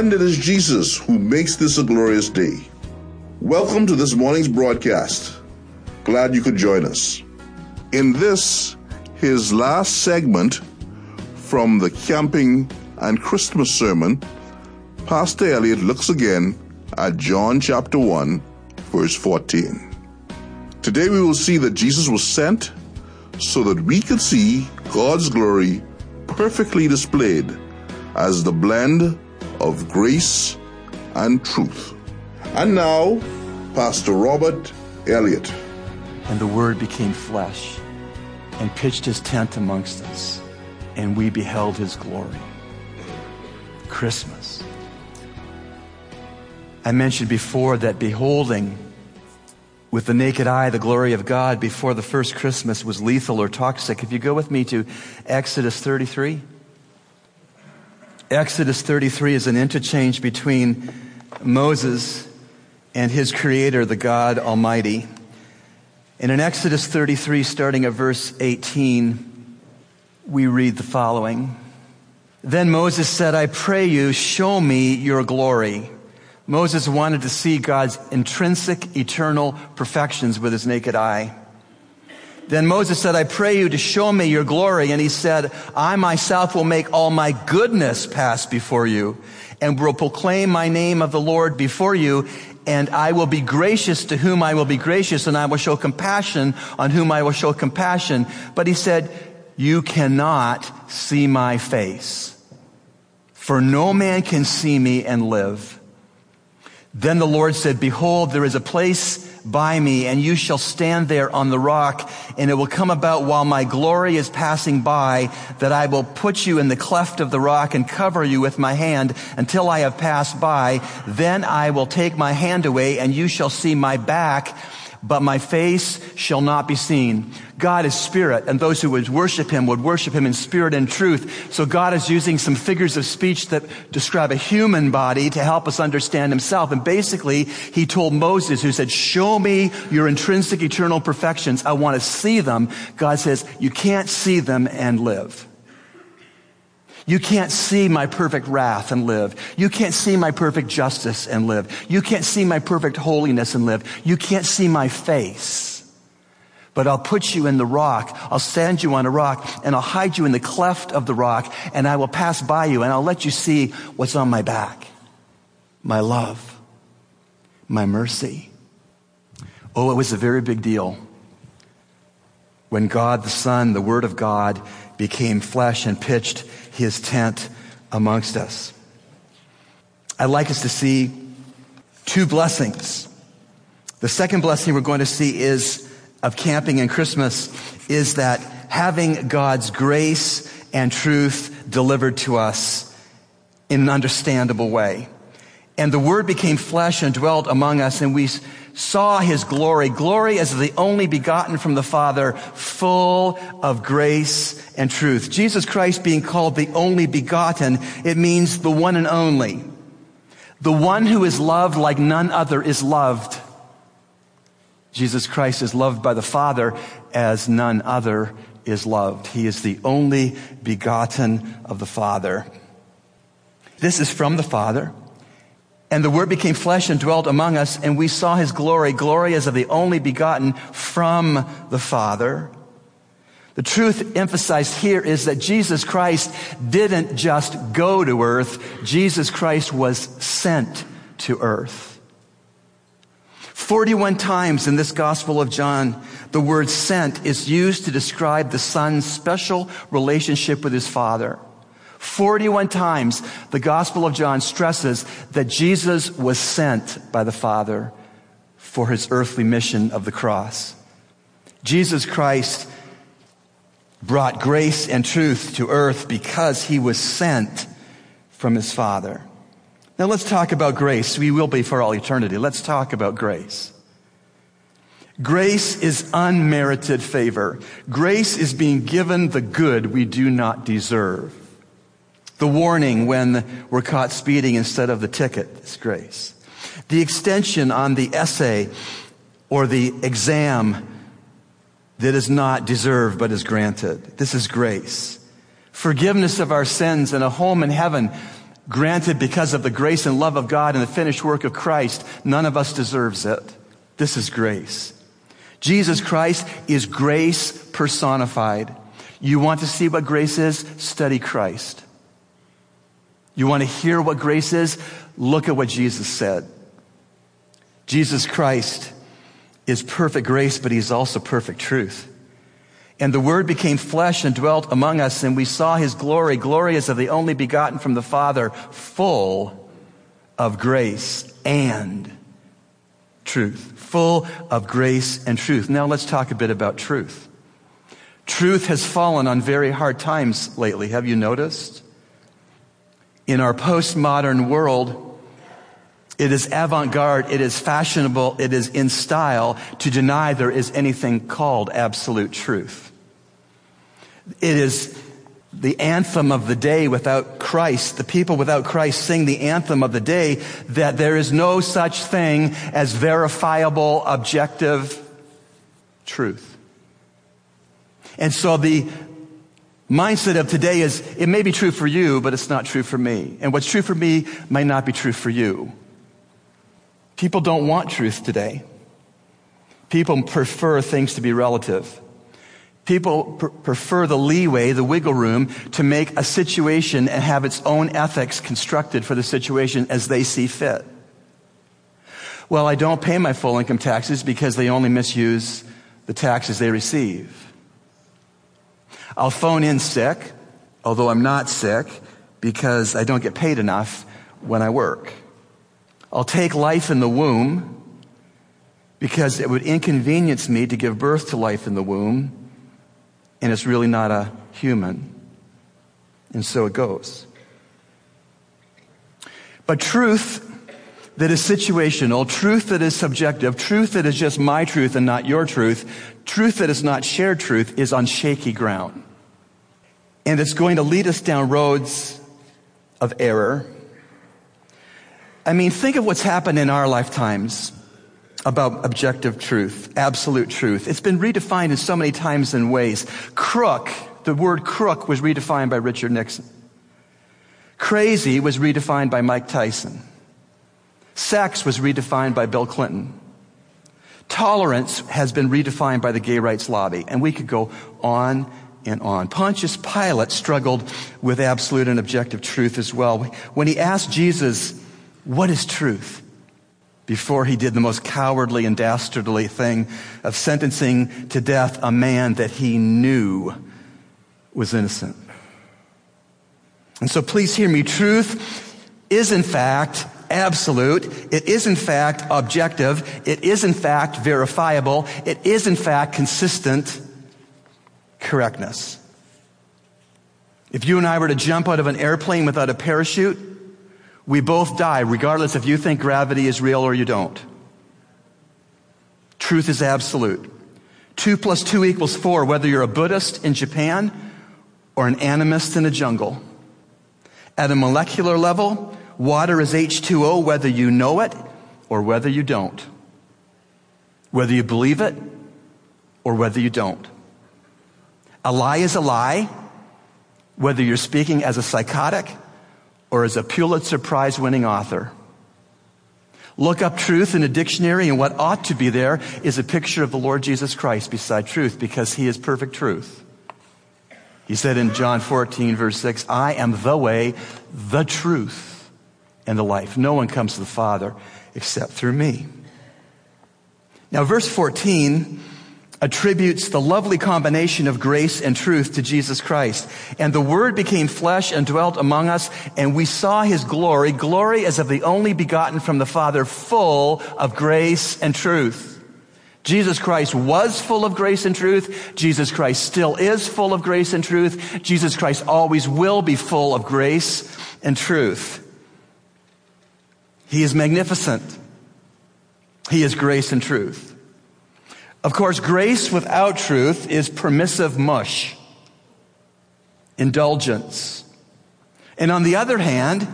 And it is Jesus who makes this a glorious day. Welcome to this morning's broadcast. Glad you could join us. In this, his last segment from the camping and Christmas sermon, Pastor Elliott looks again at John chapter 1, verse 14. Today we will see that Jesus was sent so that we could see God's glory perfectly displayed as the blend of grace and truth. And now, Pastor Robert Elliott. And the Word became flesh and pitched his tent amongst us, and we beheld his glory. Christmas. I mentioned before that beholding with the naked eye the glory of God before the first Christmas was lethal or toxic. If you go with me to Exodus 33, Exodus 33 is an interchange between Moses and his creator, the God Almighty. And in Exodus 33, starting at verse 18, we read the following. Then Moses said, I pray you, show me your glory. Moses wanted to see God's intrinsic, eternal perfections with his naked eye. Then Moses said, I pray you to show me your glory. And he said, I myself will make all my goodness pass before you and will proclaim my name of the Lord before you. And I will be gracious to whom I will be gracious and I will show compassion on whom I will show compassion. But he said, you cannot see my face for no man can see me and live. Then the Lord said, behold, there is a place by me and you shall stand there on the rock and it will come about while my glory is passing by that I will put you in the cleft of the rock and cover you with my hand until I have passed by. Then I will take my hand away and you shall see my back but my face shall not be seen. God is spirit, and those who would worship him would worship him in spirit and truth. So God is using some figures of speech that describe a human body to help us understand himself. And basically, he told Moses, who said, show me your intrinsic eternal perfections. I want to see them. God says, you can't see them and live. You can't see my perfect wrath and live. You can't see my perfect justice and live. You can't see my perfect holiness and live. You can't see my face. But I'll put you in the rock. I'll stand you on a rock and I'll hide you in the cleft of the rock and I will pass by you and I'll let you see what's on my back. My love. My mercy. Oh, it was a very big deal when God the Son, the Word of God, became flesh and pitched his tent amongst us. I'd like us to see two blessings. The second blessing we're going to see is of camping and Christmas is that having God's grace and truth delivered to us in an understandable way. And the word became flesh and dwelt among us and we saw his glory, glory as the only begotten from the Father, full of grace and truth. Jesus Christ being called the only begotten, it means the one and only. The one who is loved like none other is loved. Jesus Christ is loved by the Father as none other is loved. He is the only begotten of the Father. This is from the Father. And the Word became flesh and dwelt among us, and we saw His glory, glory as of the only begotten from the Father. The truth emphasized here is that Jesus Christ didn't just go to earth, Jesus Christ was sent to earth. 41 times in this Gospel of John, the word sent is used to describe the Son's special relationship with His Father. 41 times the Gospel of John stresses that Jesus was sent by the Father for his earthly mission of the cross. Jesus Christ brought grace and truth to earth because he was sent from his Father. Now let's talk about grace. We will be for all eternity. Let's talk about grace. Grace is unmerited favor. Grace is being given the good we do not deserve. The warning when we're caught speeding instead of the ticket is grace. The extension on the essay or the exam that is not deserved but is granted. This is grace. Forgiveness of our sins and a home in heaven granted because of the grace and love of God and the finished work of Christ. None of us deserves it. This is grace. Jesus Christ is grace personified. You want to see what grace is? Study Christ. You want to hear what grace is? Look at what Jesus said. Jesus Christ is perfect grace, but he's also perfect truth. And the Word became flesh and dwelt among us, and we saw His glory, glory as of the only begotten from the Father, full of grace and truth. Full of grace and truth. Now let's talk a bit about truth. Truth has fallen on very hard times lately. Have you noticed? In our postmodern world, it is avant garde, it is fashionable, it is in style to deny there is anything called absolute truth. It is the anthem of the day without Christ. The people without Christ sing the anthem of the day that there is no such thing as verifiable, objective truth. And so the mindset of today is it may be true for you, but it's not true for me. And what's true for me might not be true for you. People don't want truth today. People prefer things to be relative. People pr- prefer the leeway, the wiggle room, to make a situation and have its own ethics constructed for the situation as they see fit. Well, I don't pay my full income taxes because they only misuse the taxes they receive. I'll phone in sick, although I'm not sick, because I don't get paid enough when I work. I'll take life in the womb because it would inconvenience me to give birth to life in the womb and it's really not a human. And so it goes. But truth that is situational, truth that is subjective, truth that is just my truth and not your truth, truth that is not shared truth is on shaky ground. And it's going to lead us down roads of error. I mean, think of what's happened in our lifetimes about objective truth, absolute truth. It's been redefined in so many times and ways. Crook, the word crook was redefined by Richard Nixon. Crazy was redefined by Mike Tyson. Sex was redefined by Bill Clinton. Tolerance has been redefined by the gay rights lobby. And we could go on and on. Pontius Pilate struggled with absolute and objective truth as well. When he asked Jesus, what is truth? before he did the most cowardly and dastardly thing of sentencing to death a man that he knew was innocent. And so please hear me. Truth is in fact absolute. It is in fact objective. It is in fact verifiable. It is in fact consistent correctness. If you and I were to jump out of an airplane without a parachute, we both die, regardless if you think gravity is real or you don't. Truth is absolute. Two plus two equals four, whether you're a Buddhist in Japan or an animist in a jungle. At a molecular level, water is H2O, whether you know it or whether you don't. Whether you believe it or whether you don't. A lie is a lie, whether you're speaking as a psychotic or as a Pulitzer Prize winning author. Look up truth in a dictionary, and what ought to be there is a picture of the Lord Jesus Christ beside truth because he is perfect truth. He said in John 14, verse 6, I am the way, the truth, and the life. No one comes to the Father except through me. Now, verse 14 attributes the lovely combination of grace and truth to Jesus Christ. And the Word became flesh and dwelt among us, and we saw His glory, glory as of the only begotten from the Father, full of grace and truth. Jesus Christ was full of grace and truth. Jesus Christ still is full of grace and truth. Jesus Christ always will be full of grace and truth. He is magnificent. He is grace and truth. Of course, grace without truth is permissive mush, indulgence. And on the other hand,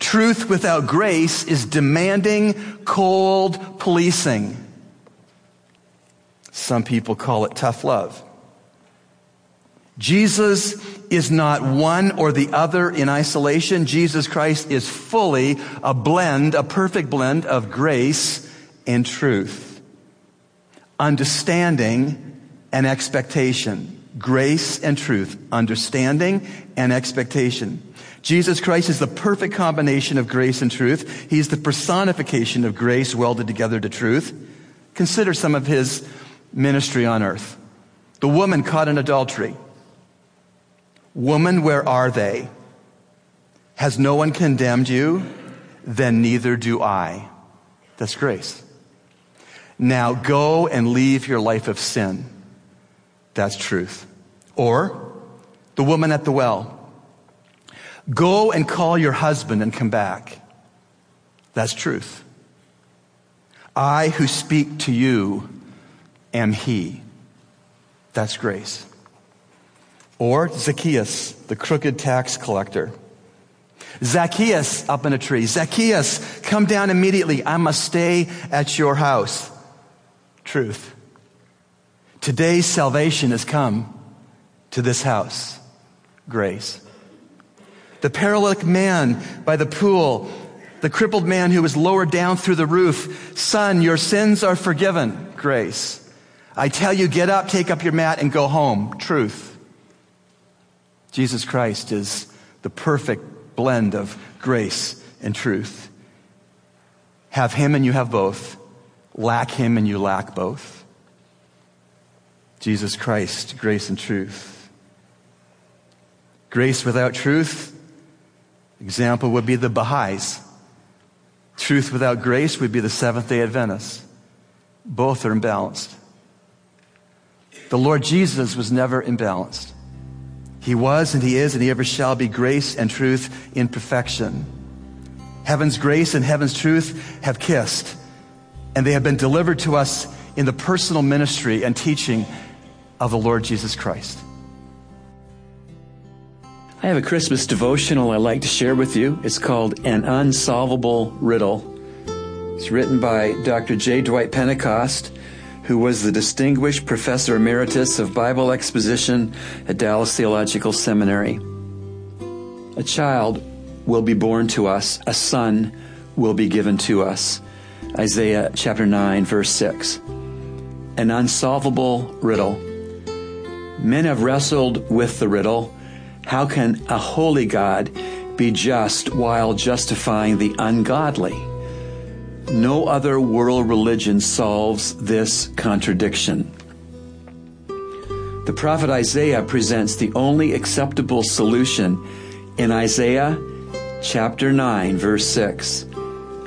truth without grace is demanding, cold policing. Some people call it tough love. Jesus is not one or the other in isolation. Jesus Christ is fully a blend, a perfect blend of grace and truth, understanding and expectation. Grace and truth, understanding and expectation. Jesus Christ is the perfect combination of grace and truth. He's the personification of grace welded together to truth. Consider some of his ministry on earth. The woman caught in adultery. Woman, where are they? Has no one condemned you? Then neither do I. That's grace. Now go and leave your life of sin. That's truth. Or the woman at the well. Go and call your husband and come back. That's truth. I who speak to you am he. That's grace. Or Zacchaeus, the crooked tax collector. Zacchaeus up in a tree. Zacchaeus, come down immediately. I must stay at your house. Truth. Today's salvation has come to this house. Grace. The paralytic man by the pool, the crippled man who was lowered down through the roof. Son, your sins are forgiven. Grace. I tell you, get up, take up your mat, and go home. Truth. Jesus Christ is the perfect blend of grace and truth. Have Him and you have both. Lack Him and you lack both. Jesus Christ, grace and truth. Grace without truth, example would be the Baha'is. Truth without grace would be the Seventh day Adventists. Both are imbalanced. The Lord Jesus was never imbalanced. He was and He is and He ever shall be grace and truth in perfection. Heaven's grace and heaven's truth have kissed, and they have been delivered to us in the personal ministry and teaching of the Lord Jesus Christ. I have a Christmas devotional I'd like to share with you. It's called An Unsolvable Riddle. It's written by Dr. J. Dwight Pentecost who was the distinguished professor emeritus of Bible exposition at Dallas Theological Seminary. A child will be born to us, a son will be given to us. Isaiah chapter 9, verse 6. An unsolvable riddle. Men have wrestled with the riddle how can a holy God be just while justifying the ungodly? No other world religion solves this contradiction. The prophet Isaiah presents the only acceptable solution in Isaiah chapter 9, verse 6.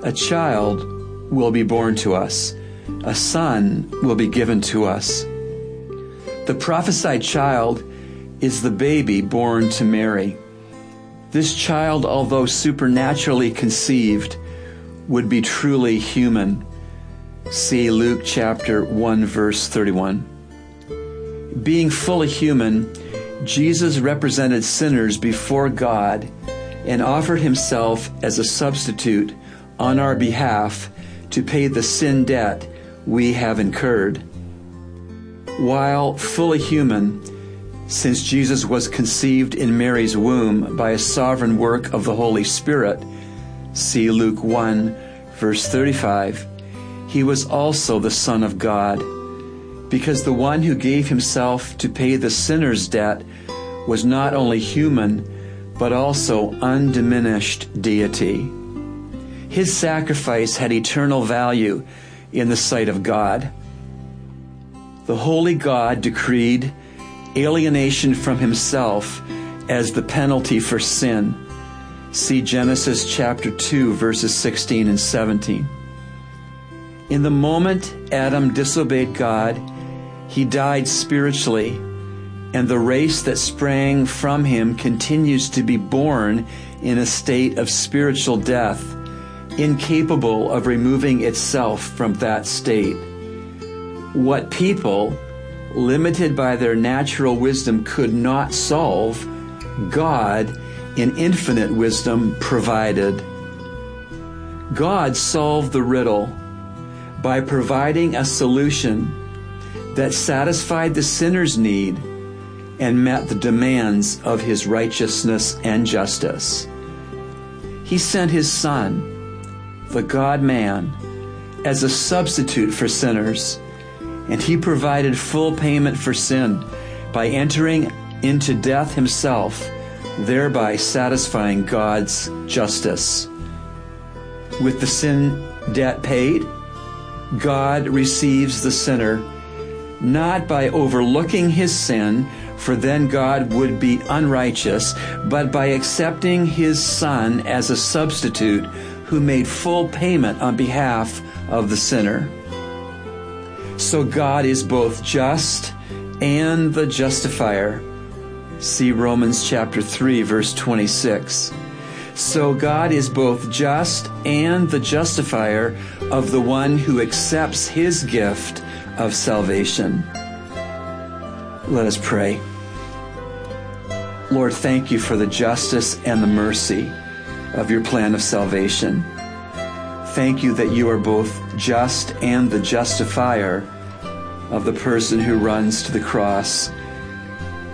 A child will be born to us, a son will be given to us. The prophesied child is the baby born to Mary. This child, although supernaturally conceived, would be truly human. See Luke chapter 1 verse 31. Being fully human, Jesus represented sinners before God and offered himself as a substitute on our behalf to pay the sin debt we have incurred. While fully human, since Jesus was conceived in Mary's womb by a sovereign work of the Holy Spirit, See Luke 1, verse 35. He was also the Son of God, because the one who gave himself to pay the sinner's debt was not only human, but also undiminished deity. His sacrifice had eternal value in the sight of God. The holy God decreed alienation from himself as the penalty for sin See Genesis chapter 2, verses 16 and 17. In the moment Adam disobeyed God, he died spiritually, and the race that sprang from him continues to be born in a state of spiritual death, incapable of removing itself from that state. What people, limited by their natural wisdom, could not solve, God in infinite wisdom, provided. God solved the riddle by providing a solution that satisfied the sinner's need and met the demands of his righteousness and justice. He sent his Son, the God man, as a substitute for sinners, and he provided full payment for sin by entering into death himself, thereby satisfying God's justice. With the sin debt paid, God receives the sinner not by overlooking his sin, for then God would be unrighteous, but by accepting his Son as a substitute who made full payment on behalf of the sinner. So God is both just and the justifier. See Romans chapter 3 verse 26. So God is both just and the justifier of the one who accepts his gift of salvation. Let us pray. Lord, thank you for the justice and the mercy of your plan of salvation. Thank you that you are both just and the justifier of the person who runs to the cross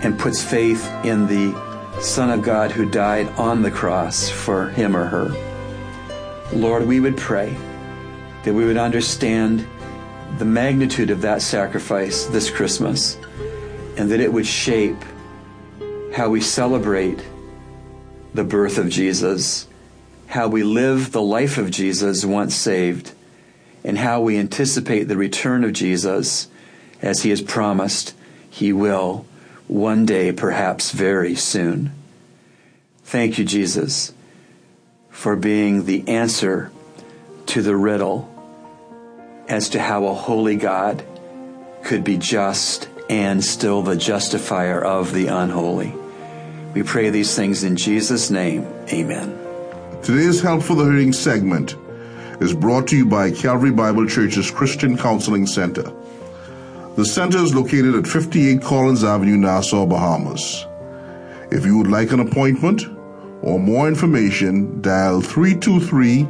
and puts faith in the Son of God who died on the cross for him or her. Lord, we would pray that we would understand the magnitude of that sacrifice this Christmas and that it would shape how we celebrate the birth of Jesus, how we live the life of Jesus once saved, and how we anticipate the return of Jesus as he has promised he will one day, perhaps very soon. Thank you, Jesus, for being the answer to the riddle as to how a holy God could be just and still the justifier of the unholy. We pray these things in Jesus' name. Amen. Today's Help for the Hurting segment is brought to you by Calvary Bible Church's Christian Counseling Center. The center is located at 58 Collins Avenue, Nassau, Bahamas. If you would like an appointment or more information, dial 323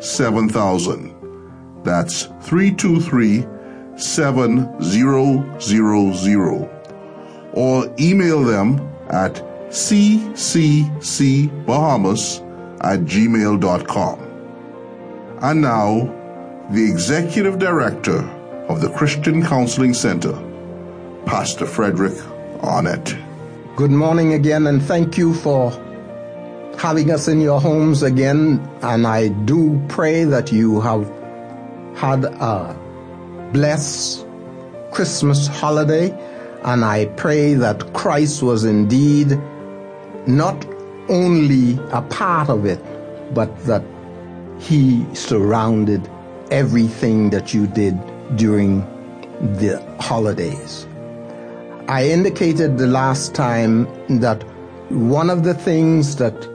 7000. That's 323 7000. Or email them at cccbahamas at gmail.com. And now, the Executive Director of the Christian Counseling Center, Pastor Frederick Arnett. Good morning again, and thank you for having us in your homes again. And I do pray that you have had a blessed Christmas holiday. And I pray that Christ was indeed not only a part of it, but that he surrounded everything that you did during the holidays. I indicated the last time that one of the things that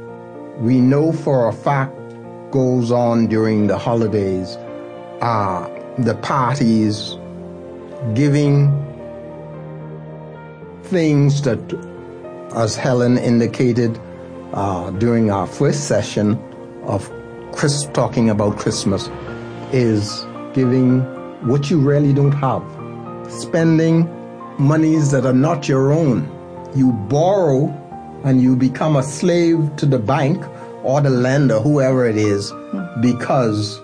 we know for a fact goes on during the holidays are the parties giving things that, as Helen indicated uh, during our first session of Chris talking about Christmas, is giving what you really don't have, spending monies that are not your own. You borrow and you become a slave to the bank or the lender, whoever it is, because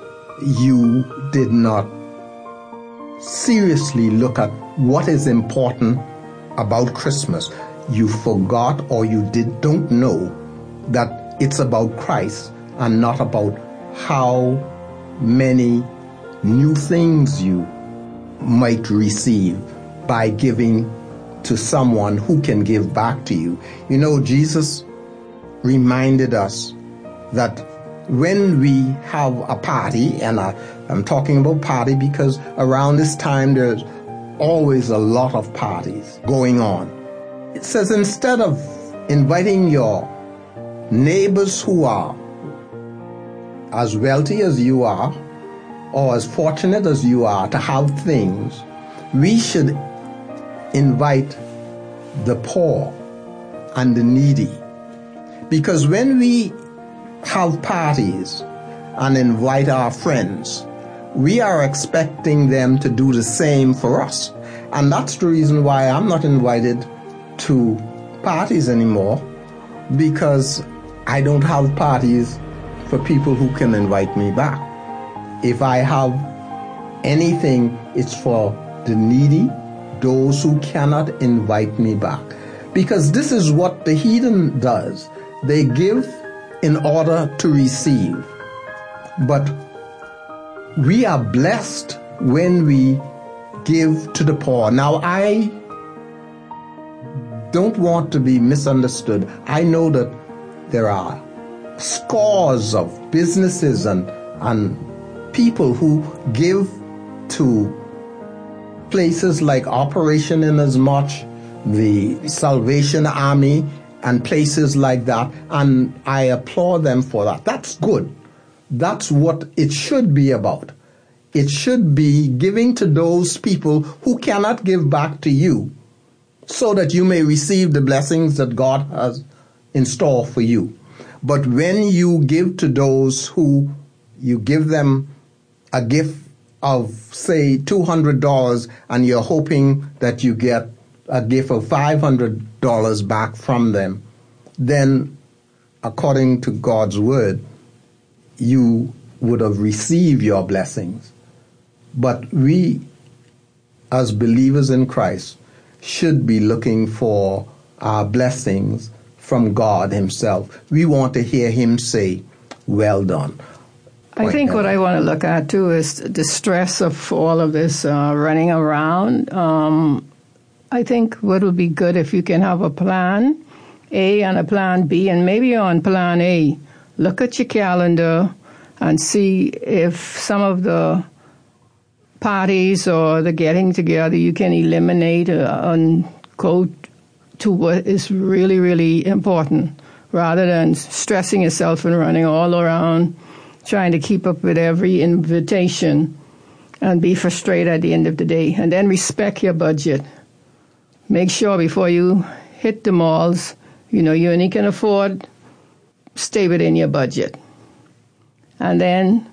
you did not seriously look at what is important about Christmas. You forgot or you did don't know that it's about Christ and not about how many new things you might receive by giving to someone who can give back to you. You know, Jesus reminded us that when we have a party, and I, am talking about party because around this time there's always a lot of parties going on. It says instead of inviting your neighbors who are as wealthy as you are or as fortunate as you are to have things, we should invite the poor and the needy. Because when we have parties and invite our friends, we are expecting them to do the same for us. And that's the reason why I'm not invited to parties anymore because I don't have parties for people who can invite me back. If I have anything, it's for the needy, those who cannot invite me back. Because this is what the heathen does. They give in order to receive. But we are blessed when we give to the poor. Now, I don't want to be misunderstood. I know that there are scores of businesses and, and people who give to places like Operation Inasmuch, the Salvation Army, and places like that, and I applaud them for that. That's good. That's what it should be about. It should be giving to those people who cannot give back to you so that you may receive the blessings that God has in store for you. But when you give to those who you give them a gift of, say, $200 and you're hoping that you get a gift of $500 back from them, then according to God's word, you would have received your blessings. But we, as believers in Christ, should be looking for our blessings from God Himself. We want to hear Him say, Well done. I think what I want to look at too is the stress of all of this uh, running around. Um, I think what would be good if you can have a plan A and a plan B, and maybe on plan A, look at your calendar and see if some of the parties or the getting together you can eliminate uh, and go to what is really, really important rather than stressing yourself and running all around trying to keep up with every invitation and be frustrated at the end of the day. And then respect your budget. Make sure before you hit the malls, you know, you only can afford, stay within your budget. And then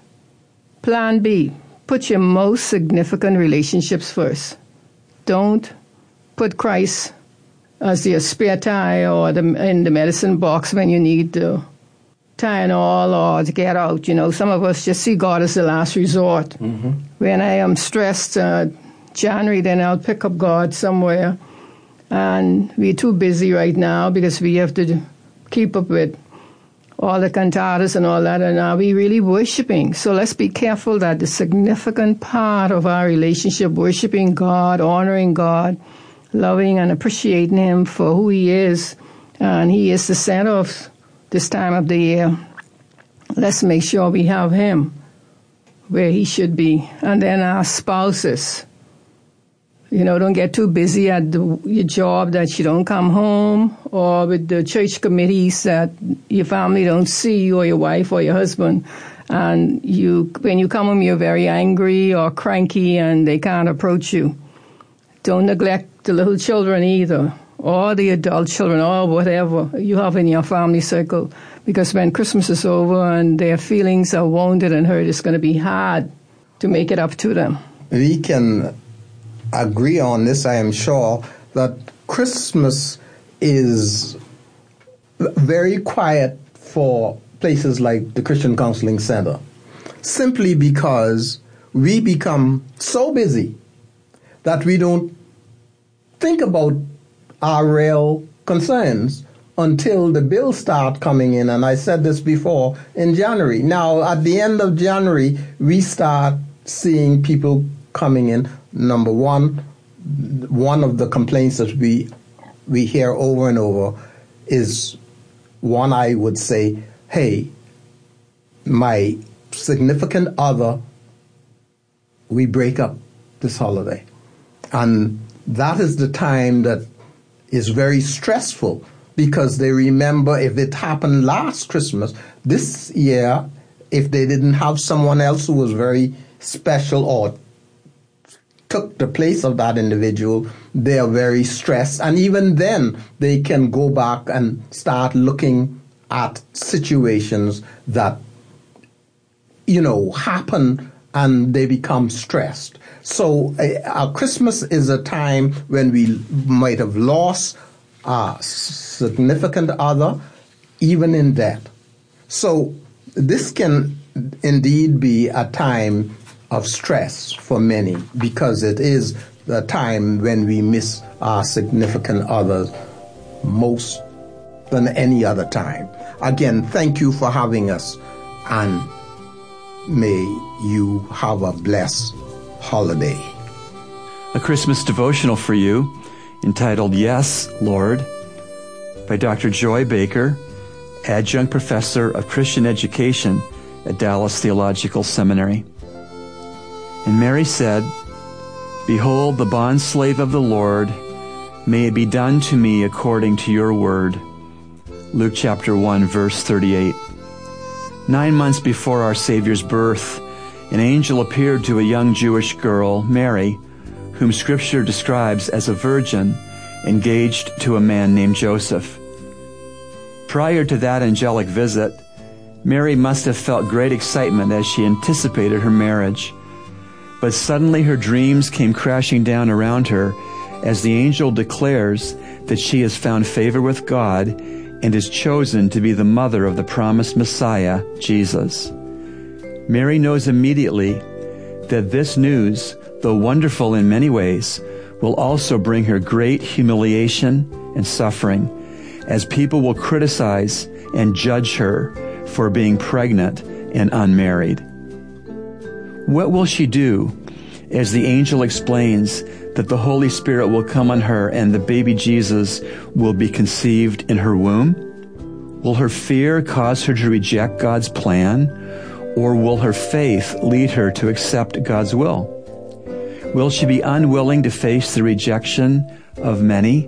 plan B, put your most significant relationships first. Don't put Christ as the spare tie or the, in the medicine box when you need to Tylenol or to get out. You know, some of us just see God as the last resort. Mm-hmm. When I am stressed, uh, January, then I'll pick up God somewhere. And we're too busy right now because we have to keep up with all the cantatas and all that. And are we really worshiping? So let's be careful that the significant part of our relationship, worshiping God, honoring God, loving and appreciating Him for who He is, and He is the center of this time of the year, let's make sure we have him where he should be. And then our spouses. You know, don't get too busy at the, your job that you don't come home or with the church committees that your family don't see you or your wife or your husband. And you, when you come home, you're very angry or cranky and they can't approach you. Don't neglect the little children either or the adult children or whatever you have in your family circle. Because when Christmas is over and their feelings are wounded and hurt, it's going to be hard to make it up to them. We can agree on this, I am sure, that Christmas is very quiet for places like the Christian Counseling Center, simply because we become so busy that we don't think about our real concerns until the bills start coming in. And I said this before in January. Now, at the end of January, we start seeing people coming in. Number one, one of the complaints that we we hear over and over is one I would say, hey, my significant other, we break up this holiday. And that is the time that is very stressful because they remember if it happened last Christmas, this year, if they didn't have someone else who was very special or took the place of that individual, they are very stressed. And even then, they can go back and start looking at situations that, you know, happen and they become stressed. So uh, Christmas is a time when we might have lost a significant other, even in death. So this can indeed be a time of stress for many because it is the time when we miss our significant others most than any other time. Again, thank you for having us and may you have a blessed holiday. A Christmas devotional for you entitled Yes, Lord by Dr. Joy Baker, adjunct professor of Christian education at Dallas Theological Seminary. And Mary said, Behold, the bondslave of the Lord, may it be done to me according to your word. Luke chapter 1, verse 38. Nine months before our Savior's birth, an angel appeared to a young Jewish girl, Mary, whom Scripture describes as a virgin engaged to a man named Joseph. Prior to that angelic visit, Mary must have felt great excitement as she anticipated her marriage. But suddenly her dreams came crashing down around her as the angel declares that she has found favor with God and is chosen to be the mother of the promised Messiah, Jesus. Mary knows immediately that this news, though wonderful in many ways, will also bring her great humiliation and suffering as people will criticize and judge her for being pregnant and unmarried. What will she do as the angel explains that the Holy Spirit will come on her and the baby Jesus will be conceived in her womb? Will her fear cause her to reject God's plan, or will her faith lead her to accept God's will? Will she be unwilling to face the rejection of many,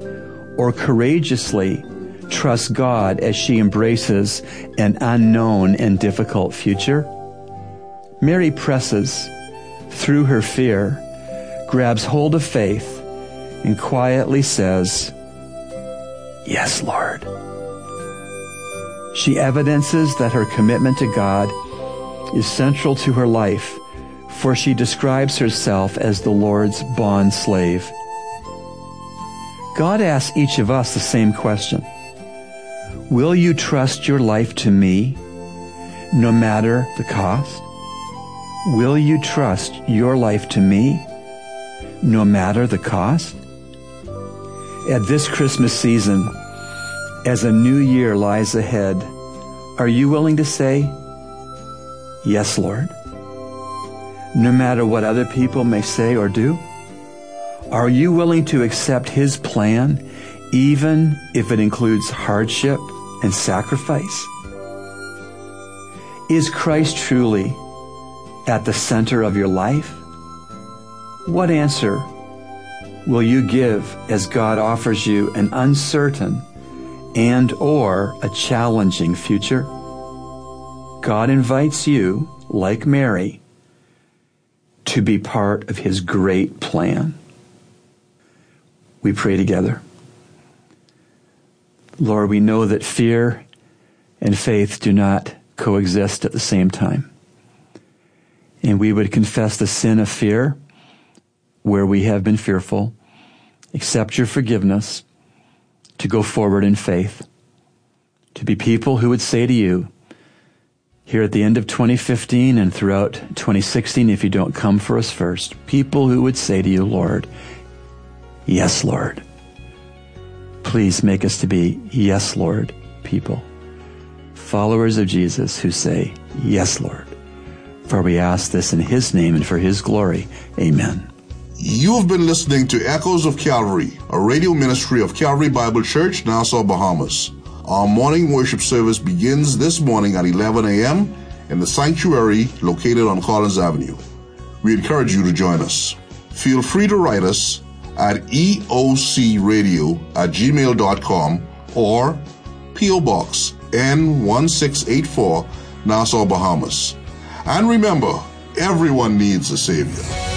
or courageously trust God as she embraces an unknown and difficult future? Mary presses through her fear, grabs hold of faith, and quietly says, Yes, Lord. She evidences that her commitment to God is central to her life, for she describes herself as the Lord's bond slave. God asks each of us the same question. Will you trust your life to me, no matter the cost? Will you trust your life to me, no matter the cost? At this Christmas season, as a new year lies ahead, are you willing to say, Yes, Lord? No matter what other people may say or do? Are you willing to accept His plan, even if it includes hardship and sacrifice? Is Christ truly at the center of your life? What answer will you give as God offers you an uncertain and or a challenging future? God invites you, like Mary, to be part of his great plan. We pray together. Lord, we know that fear and faith do not coexist at the same time. And we would confess the sin of fear where we have been fearful, accept your forgiveness, to go forward in faith, to be people who would say to you, here at the end of 2015 and throughout 2016, if you don't come for us first, people who would say to you, Lord, yes, Lord. Please make us to be yes, Lord people, followers of Jesus who say, yes, Lord. For we ask this in his name and for his glory. Amen. You've been listening to Echoes of Calvary, a radio ministry of Calvary Bible Church, Nassau, Bahamas. Our morning worship service begins this morning at 11 a.m. in the sanctuary located on Collins Avenue. We encourage you to join us. Feel free to write us at eocradio at gmail.com or P.O. Box N1684, Nassau, Bahamas. And remember, everyone needs a Savior.